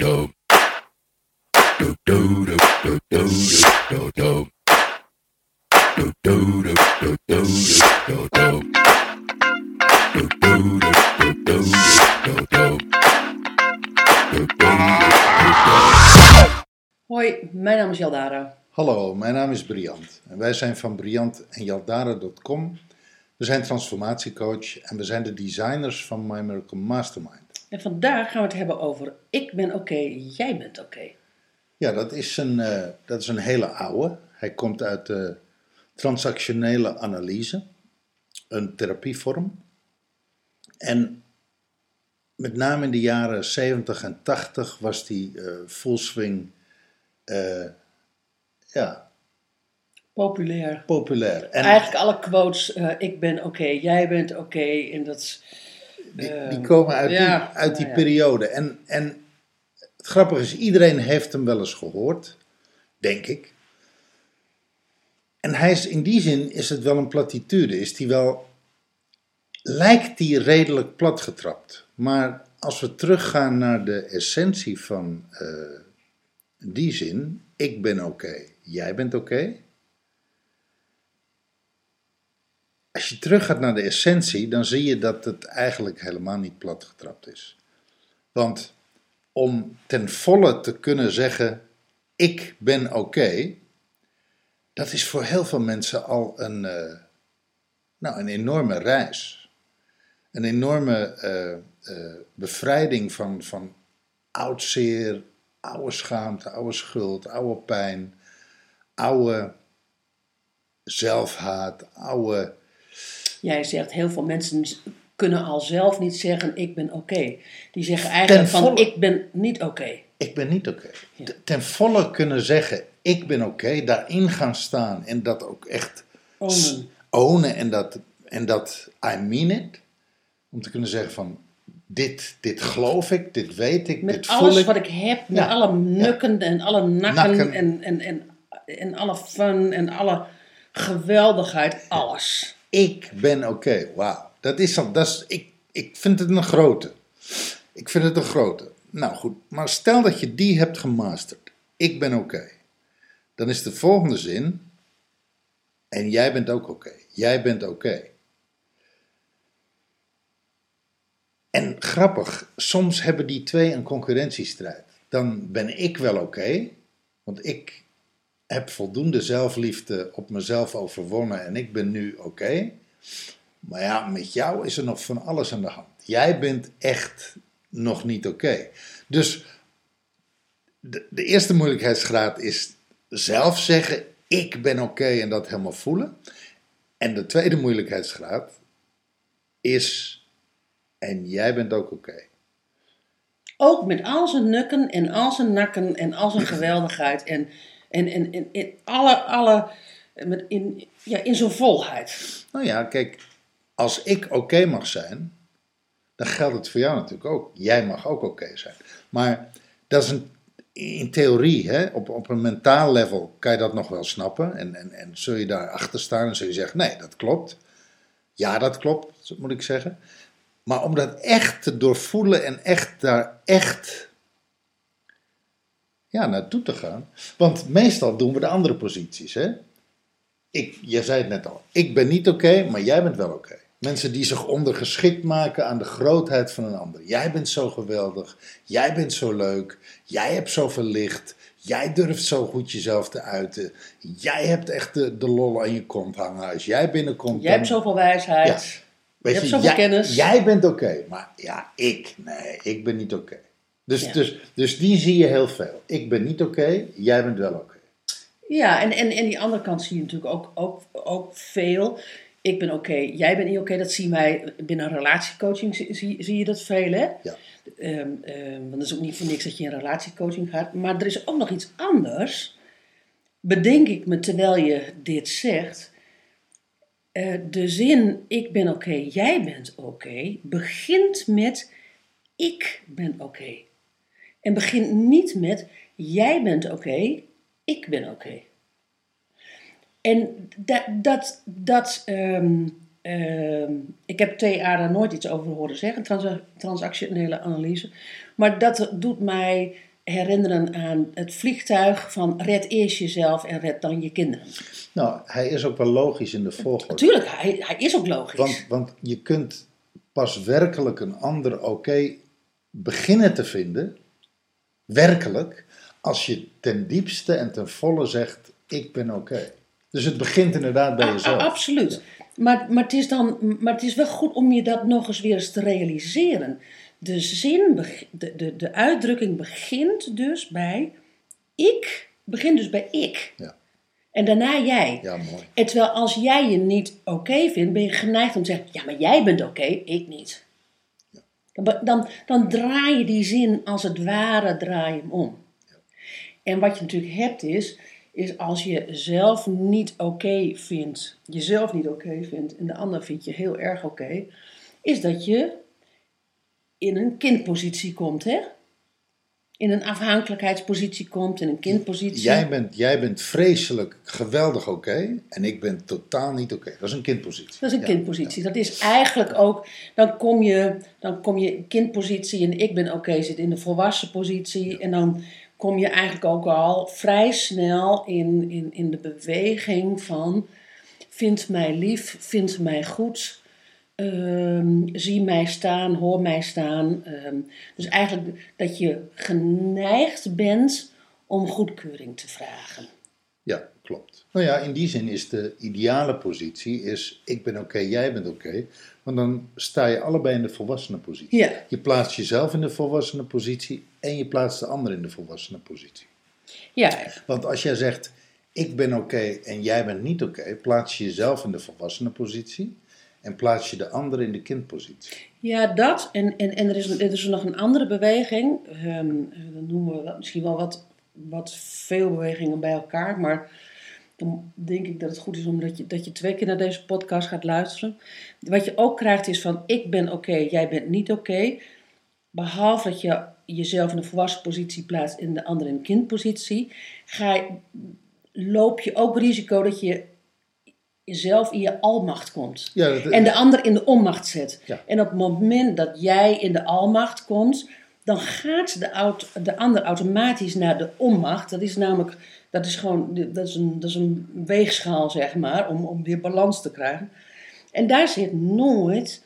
Hoi, mijn naam is Jaldara. Hallo, mijn naam is Briant en wij zijn van Briant en Jaldara.com. We zijn transformatiecoach en we zijn de designers van My Miracle Mastermind. En vandaag gaan we het hebben over ik ben oké, jij bent oké. Ja, dat is, een, eh, dat is een hele oude. Hij komt uit de transactionele analyse, een therapievorm. En met name in de jaren 70 en 80 was die eh full swing eh, ja, Populair. populair. En Eigenlijk alle quotes, ik ben oké, jij bent oké. en dat is... die, eh, die komen uit ja, die, uit die ja. periode. En, en het grappige is, iedereen heeft hem wel eens gehoord, denk ik. En hij is, in die zin is het wel een platitude. Is die wel, lijkt die redelijk platgetrapt. Maar als we teruggaan naar de essentie van eh, die zin, ik ben oké, jij bent oké. Als je teruggaat naar de essentie, dan zie je dat het eigenlijk helemaal niet platgetrapt is. Want om ten volle te kunnen zeggen, ik ben oké, dat is voor heel veel mensen al een, eh, nou, een enorme reis. Een enorme eh, eh, bevrijding van, van oud zeer, oude schaamte, oude schuld, oude pijn, oude zelfhaat, oude... Jij zegt, heel veel mensen kunnen al zelf niet zeggen ik ben oké. Die zeggen eigenlijk van ik ben niet oké. Ik ben niet oké. Ja. Ten volle kunnen zeggen, ik ben oké, daarin gaan staan en dat ook echt Ownen. ownen en dat, en dat I mean it. Om te kunnen zeggen van, dit, dit geloof ik, dit weet ik, Met dit voel alles ik. wat ik heb, met alle nukken en alle nakken, Nakken. En, en, en, en alle fun en alle geweldigheid, alles. Ik ben oké, wauw. Dat is dat ik, ik vind het een grote. Ik vind het een grote. Nou goed, maar stel dat je die hebt gemasterd. Ik ben oké. Dan is de volgende zin. En jij bent ook oké. Jij bent oké. En grappig, soms hebben die twee een concurrentiestrijd. Dan ben ik wel oké, want ik heb voldoende zelfliefde op mezelf overwonnen en ik ben nu oké. Maar ja, met jou is er nog van alles aan de hand. Jij bent echt nog niet oké. Dus de, de eerste moeilijkheidsgraad is zelf zeggen: ik ben oké en dat helemaal voelen. En de tweede moeilijkheidsgraad is: en jij bent ook oké. Ook met al zijn nukken en al zijn nakken en al zijn geweldigheid en, en, en, en, en alle, alle met in, ja, in zijn volheid. Nou ja, kijk, als ik oké mag zijn, dan geldt het voor jou natuurlijk ook. Jij mag ook oké zijn. Maar dat is een, in theorie, hè, op, op een mentaal level, kan je dat nog wel snappen. En, en, en zul je daar achter staan en zul je zeggen: nee, dat klopt. Ja, dat klopt, moet ik zeggen. Maar om dat echt te doorvoelen en echt daar echt ja, naartoe te gaan. Want meestal doen we de andere posities. Hè? Ik, je zei het net al, ik ben niet oké, maar jij bent wel oké. Mensen die zich ondergeschikt maken aan de grootheid van een ander. Jij bent zo geweldig, jij bent zo leuk, jij hebt zoveel licht, jij durft zo goed jezelf te uiten. Jij hebt echt de, de lol aan je kont hangen. Als jij binnenkomt, Jij hebt zoveel wijsheid. Ja. Weet Je hebt zoveel jij, kennis. Jij bent oké, maar ja, ik, nee, ik ben niet oké. Dus, Ja. dus, dus die zie je heel veel. Ik ben niet oké, jij bent wel oké. Ja, en, en, en die andere kant zie je natuurlijk ook, ook, ook veel. Ik ben oké, jij bent niet oké. Dat zien wij binnen relatiecoaching, zie, zie, zie je dat veel, hè? Ja. Ehm, ehm, want het is ook niet voor niks dat je in relatiecoaching gaat. Maar er is ook nog iets anders. Bedenk ik me terwijl je dit zegt. Eh, de zin ik ben oké, jij bent oké, begint met ik ben oké. En begint niet met jij bent oké, ik ben oké. En dat, dat, dat ehm, ehm, ik heb TA daar nooit iets over horen zeggen, transa- transactionele analyse. Maar dat doet mij herinneren aan het vliegtuig van red eerst jezelf en red dan je kinderen. Nou, hij is ook wel logisch in de volgorde. Natuurlijk, hij, hij is ook logisch. Want, want je kunt pas werkelijk een ander oké beginnen te vinden, werkelijk, als je ten diepste en ten volle zegt: Ik ben oké. Dus het begint inderdaad bij A- a- jezelf. absoluut. Maar, maar, het is dan, maar het is wel goed om je dat nog eens weer eens te realiseren. De zin, de, de, de uitdrukking begint dus bij ik, begint dus bij ik. Ja. En daarna jij. Ja, mooi. En terwijl als jij je niet oké vindt, ben je geneigd om te zeggen: Ja, maar jij bent oké, ik niet. Dan, dan, draai je die zin als het ware draai je hem om. En wat je natuurlijk hebt is, is als je zelf niet oké vindt, jezelf niet oké vindt en de ander vindt je heel erg oké, is dat je in een kindpositie komt, hè? In een afhankelijkheidspositie komt, in een kindpositie. Jij bent, jij bent vreselijk geweldig oké en ik ben totaal niet oké. Dat is een kindpositie. Dat is een Ja, kindpositie. Dat is eigenlijk ook, dan kom je, dan kom je kindpositie en ik ben oké zit in de volwassen positie. En dan kom je eigenlijk ook al vrij snel in, in, in de beweging van vind mij lief, vind mij goed. Ehm, zie mij staan, hoor mij staan. ehm, dus eigenlijk dat je geneigd bent om goedkeuring te vragen. Ja, klopt. Nou ja, in die zin is de ideale positie is ik ben oké, jij bent oké. want dan sta je allebei in de volwassene positie. Ja. Je plaatst jezelf in de volwassene positie en je plaatst de ander in de volwassene positie. Ja, Want als jij zegt ik ben oké en jij bent niet oké, plaats je jezelf in de volwassene positie en plaats je de ander in de kindpositie. Ja, dat. En, en, en er, is, er is nog een andere beweging. Ehm dan noemen we misschien wel wat, wat veel bewegingen bij elkaar. Maar dan denk ik dat het goed is omdat je, dat je twee keer naar deze podcast gaat luisteren. Wat je ook krijgt is van ik ben oké, jij bent niet oké. Behalve dat je jezelf in een volwassen positie plaatst en de ander in een kindpositie. Ga je, loop je ook risico dat je jezelf in je almacht komt. Ja, dat, En de ander in de onmacht zet. Ja. En op het moment dat jij in de almacht komt, dan gaat de, aut- de ander automatisch naar de onmacht. Dat is namelijk, dat is gewoon, dat is een, dat is een weegschaal zeg maar, om, om weer balans te krijgen. En daar zit nooit,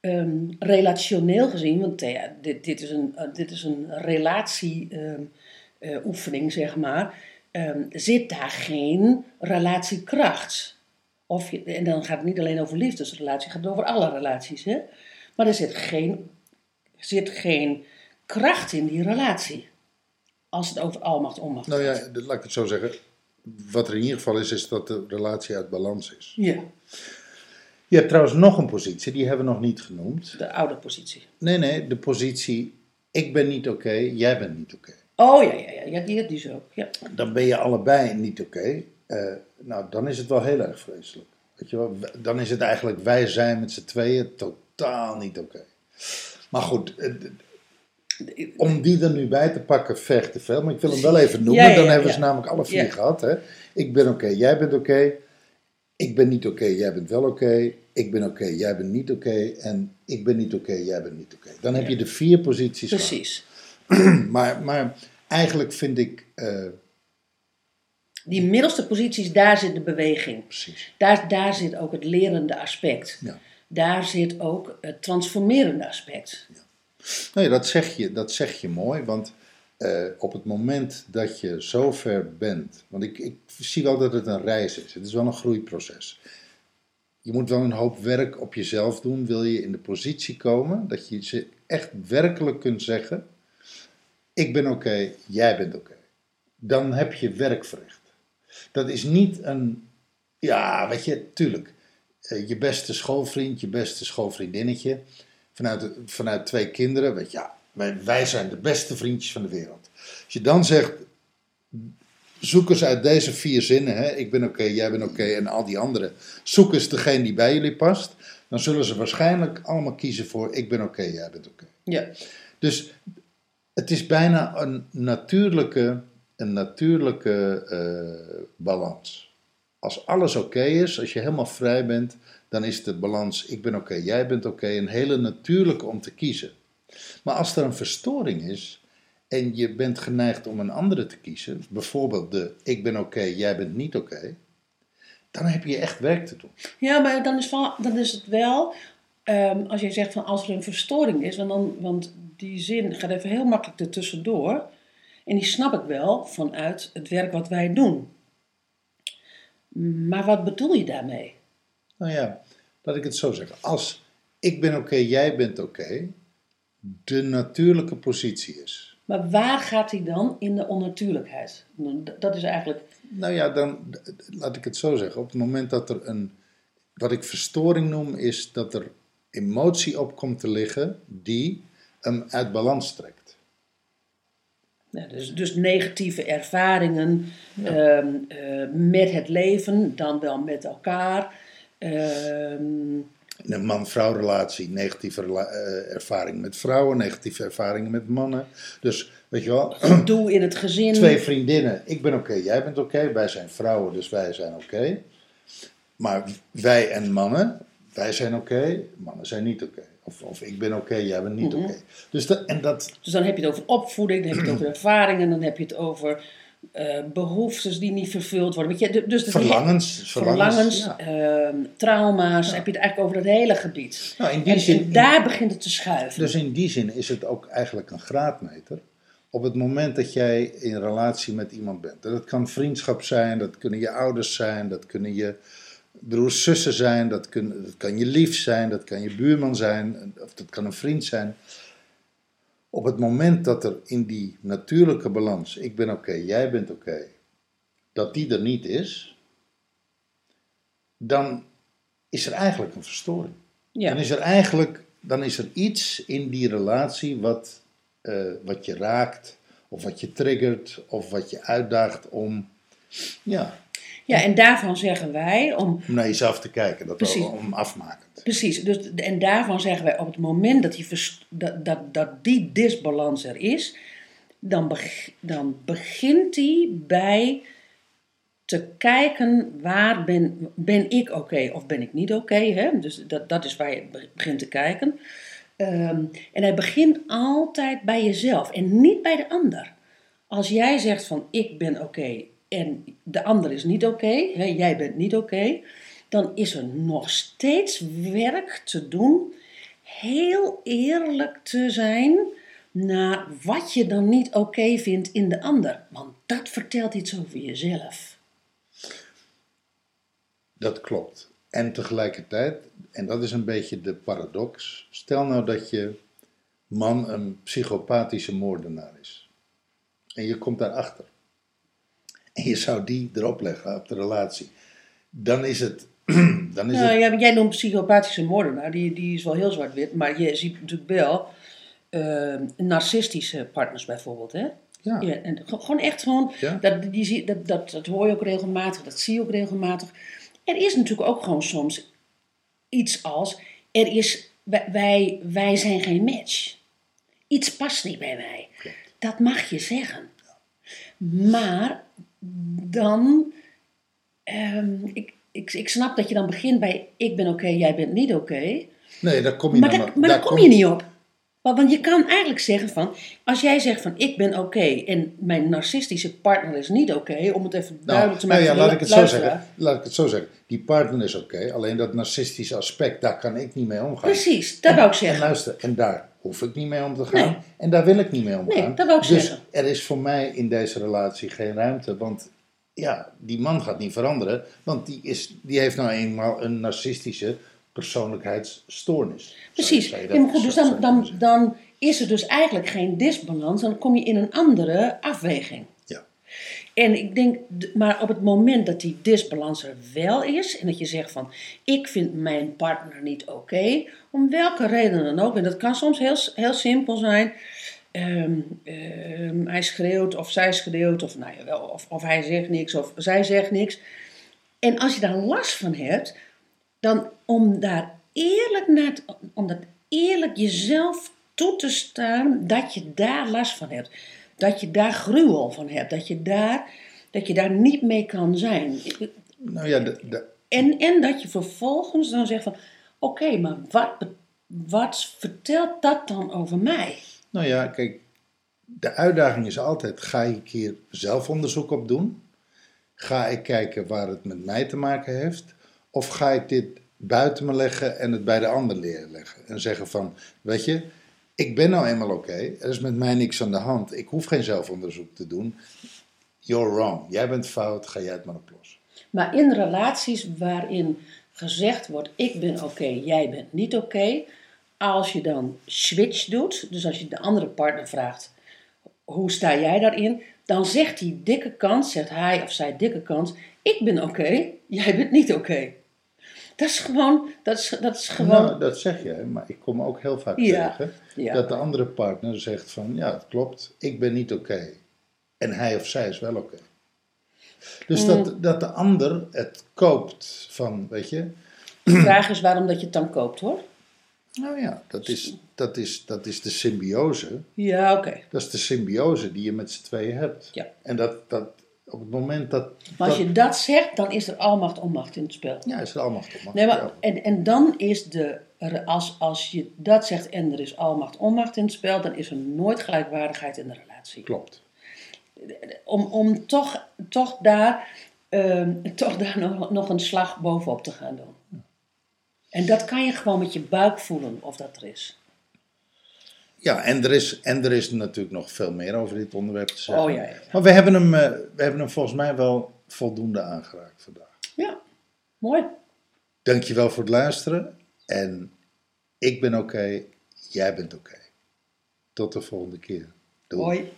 ehm, relationeel gezien, want eh, ja, dit, dit is een, eh, dit is een relatieoefening zeg maar, ehm, zit daar geen relatiekracht. Of je, en dan gaat het niet alleen over liefdesrelatie, het gaat over alle relaties. Hè? Maar er zit geen, zit geen kracht in die relatie. Als het over almacht onmacht nou ja, gaat. dat- laat ik het zo zeggen. Wat er in ieder geval is, is dat de relatie uit balans is. Ja, Je hebt trouwens nog een positie, die hebben we nog niet genoemd. de oude positie. Nee, nee, de positie ik ben niet oké, jij bent niet oké. Oh ja, ja, ja, ja die, die is ook. Ja. Dan ben je allebei niet oké. Eh, nou, dan is het wel heel erg vreselijk. Weet je wel? Dan is het eigenlijk wij zijn met z'n tweeën totaal niet oké. Maar goed, eh, om die er nu bij te pakken vergt te veel. Maar ik wil hem wel even noemen. Ja, ja, dan hebben ze namelijk alle vier gehad. Hè? Ik ben oké, jij bent oké. Ik ben niet oké, jij bent wel oké. Ik ben oké, jij bent niet oké. En ik ben niet oké, jij bent niet oké. Dan heb je de vier posities gehad. Precies. Maar, maar eigenlijk vind ik... eh, Die middelste posities, daar zit de beweging. precies. Daar, daar zit ook het lerende aspect. Ja. Daar zit ook het transformerende aspect. Nou ja, dat zeg je, dat zeg je mooi, want eh, op het moment dat je zover bent, want ik, ik zie wel dat het een reis is, het is wel een groeiproces. Je moet wel een hoop werk op jezelf doen, wil je in de positie komen dat je ze echt werkelijk kunt zeggen, ik ben oké, jij bent oké. Dan heb je werk verricht. Dat is niet een, ja, weet je, tuurlijk, eh, je beste schoolvriend, je beste schoolvriendinnetje, vanuit, vanuit twee kinderen, weet je, ja, wij, wij zijn de beste vriendjes van de wereld. Als je dan zegt, zoek eens uit deze vier zinnen, hè, ik ben oké, jij bent oké en al die anderen, zoek eens degene die bij jullie past, dan zullen ze waarschijnlijk allemaal kiezen voor, ik ben oké, jij bent oké. Ja. Dus het is bijna een natuurlijke, een natuurlijke eh, balans. Als alles oké is, als je helemaal vrij bent, dan is de balans ik ben oké, jij bent oké, een hele natuurlijke om te kiezen. Maar als er een verstoring is en je bent geneigd om een andere te kiezen, bijvoorbeeld de ik ben oké, jij bent niet oké, dan heb je echt werk te doen. Ja, maar dan is, dan is het wel, ehm, als je zegt van als er een verstoring is, want, dan, want die zin gaat even heel makkelijk ertussendoor. En die snap ik wel vanuit het werk wat wij doen. Maar wat bedoel je daarmee? Nou ja, laat ik het zo zeggen. Als ik ben oké, jij bent oké, de natuurlijke positie is. Maar waar gaat hij dan in de onnatuurlijkheid? Dat is eigenlijk. Nou ja, dan laat ik het zo zeggen. Op het moment dat er een, wat ik verstoring noem, is dat er emotie op komt te liggen die hem uit balans trekt. Ja, dus, dus negatieve ervaringen ehm, eh, met het leven, dan wel met elkaar. Ehm, een man-vrouw relatie, negatieve rela- eh, ervaring met vrouwen, negatieve ervaringen met mannen. Dus weet je wel, gedoe in het gezin. twee vriendinnen, ik ben oké, jij bent oké, wij zijn vrouwen, dus wij zijn oké. Maar wij en mannen, wij zijn oké, mannen zijn niet oké. Of, of ik ben oké, jij bent niet oké. Dus dat, en dat, Dus dan heb je het over opvoeding, dan heb je het over ervaringen, dan heb je het over eh, behoeftes die niet vervuld worden. Weet je, dus dat- verlangens, verlangens, ja. ehm, trauma's, heb je het eigenlijk over het hele gebied. Nou, in die En, zin- en daar begint het te schuiven. Dus in die zin is het ook eigenlijk een graadmeter. Op het moment dat jij in relatie met iemand bent. En dat kan vriendschap zijn, dat kunnen je ouders zijn, dat kunnen je broers, zussen zijn, dat, kun, dat kan je lief zijn, dat kan je buurman zijn, of dat kan een vriend zijn. Op het moment dat er in die natuurlijke balans, ik ben oké, jij bent oké, dat die er niet is, dan is er eigenlijk een verstoring. ja. Dan is er eigenlijk dan is er iets in die relatie wat, eh, wat je raakt, of wat je triggert, of wat je uitdaagt om, ja, ja, en daarvan zeggen wij, om, om naar jezelf te kijken. Dat Precies. om afmakend. precies, dus, en daarvan zeggen wij op het moment dat die, dat, dat, dat die disbalans er is, dan, beg- dan begint die bij te kijken waar ben, ben ik oké of ben ik niet oké. hè? dus dat, dat is waar je be- begint te kijken. Ehm, en hij begint altijd bij jezelf en niet bij de ander. Als jij zegt van ik ben oké en de ander is niet oké, jij bent niet oké, dan is er nog steeds werk te doen, heel eerlijk te zijn naar wat je dan niet oké vindt in de ander. Want dat vertelt iets over jezelf. Dat klopt. En tegelijkertijd, en dat is een beetje de paradox, stel nou dat je man een psychopathische moordenaar is. En je komt daarachter. En je zou die erop leggen op de relatie. Dan is het. Dan is Nou, het ja, jij noemt psychopathische moordenaar, die, die is wel heel zwart-wit, maar je ziet natuurlijk wel eh, narcistische partners bijvoorbeeld. Hè? ja, Ja, en ge- gewoon echt gewoon, Ja. dat, die, dat, dat, dat hoor je ook regelmatig, dat zie je ook regelmatig. Er is natuurlijk ook gewoon soms iets als, er is, wij, wij, wij zijn geen match. Iets past niet bij mij. Klopt. Dat mag je zeggen. Maar dan, ehm, ik, ik, ik snap dat je dan begint bij, ik ben oké, jij bent niet oké. Nee, daar kom je Maar, daar, nog- maar daar daar kom je niet op. Want, want je kan eigenlijk zeggen van, als jij zegt van ik ben oké en mijn narcistische partner is niet oké, om het even Nou, duidelijk te nou maken ja, voor laat ik, het zo zeggen. laat ik het zo zeggen. Die partner is oké, alleen dat narcistische aspect, daar kan ik niet mee omgaan. Precies, dat en, wou ik En zeggen. luister, en daar hoef ik niet mee om te gaan. Nee. En daar wil ik niet mee omgaan. Nee, dat wou ik dus zeggen. er is voor mij in deze relatie geen ruimte. Want ja, die man gaat niet veranderen. Want die, is, die heeft nou eenmaal een narcistische persoonlijkheidsstoornis. Precies. Zou Ja, goed, dus dan, dan, dan is er dus eigenlijk geen disbalans, dan kom je in een andere afweging. En ik denk, maar op het moment dat die disbalans er wel is en dat je zegt van, ik vind mijn partner niet oké, om welke reden dan ook, en dat kan soms heel, heel simpel zijn, ehm, ehm, hij schreeuwt of zij schreeuwt of, nou ja, of, of hij zegt niks of zij zegt niks. En als je daar last van hebt, dan om daar eerlijk naar om dat eerlijk jezelf toe te staan dat je daar last van hebt. Dat je daar gruwel van hebt. Dat je daar, dat je daar niet mee kan zijn. Nou ja, de, de, En, en dat je vervolgens dan zegt van... Oké, maar wat, wat vertelt dat dan over mij? Nou ja, kijk, de uitdaging is altijd: ga ik hier zelfonderzoek op doen? Ga ik kijken waar het met mij te maken heeft? Of ga ik dit buiten me leggen en het bij de ander neerleggen? En zeggen van, weet je, ik ben nou eenmaal oké, er is met mij niks aan de hand, ik hoef geen zelfonderzoek te doen. You're wrong, jij bent fout, ga jij het maar oplossen. Maar in relaties waarin gezegd wordt: ik ben oké, jij bent niet oké. als je dan switch doet, dus als je de andere partner vraagt: hoe sta jij daarin? Dan zegt die dikke kans, zegt hij of zij dikke kans: ik ben oké, jij bent niet oké. Dat is gewoon, dat is, dat is gewoon. Nou, dat zeg jij, maar ik kom ook heel vaak Ja, tegen ja. dat de andere partner zegt van, ja, het klopt, ik ben niet oké. En hij of zij is wel oké. Dus Mm. dat, dat de ander het koopt van, weet je, De vraag is waarom dat je het dan koopt hoor. nou ja, dat is, dat is, dat is de symbiose. Ja, oké. Dat is de symbiose die je met z'n tweeën hebt. Ja. En dat, dat op het moment dat... Maar als dat- je dat zegt, dan is er almacht onmacht in het spel. Ja, is er almacht op. Nee, maar, en, en dan is de, als, als je dat zegt en er is almacht onmacht in het spel, dan is er nooit gelijkwaardigheid in de relatie. Klopt. Om, om toch, toch daar, ehm, toch daar nog, nog een slag bovenop te gaan doen. En dat kan je gewoon met je buik voelen of dat er is. Ja, en er, is, en er is natuurlijk nog veel meer over dit onderwerp te zeggen. Oh ja, ja. Maar we hebben, hem, eh, we hebben hem volgens mij wel voldoende aangeraakt vandaag. Ja, mooi. Dankjewel voor het luisteren. En ik ben oké, jij bent oké. Tot de volgende keer. Doei. Hoi.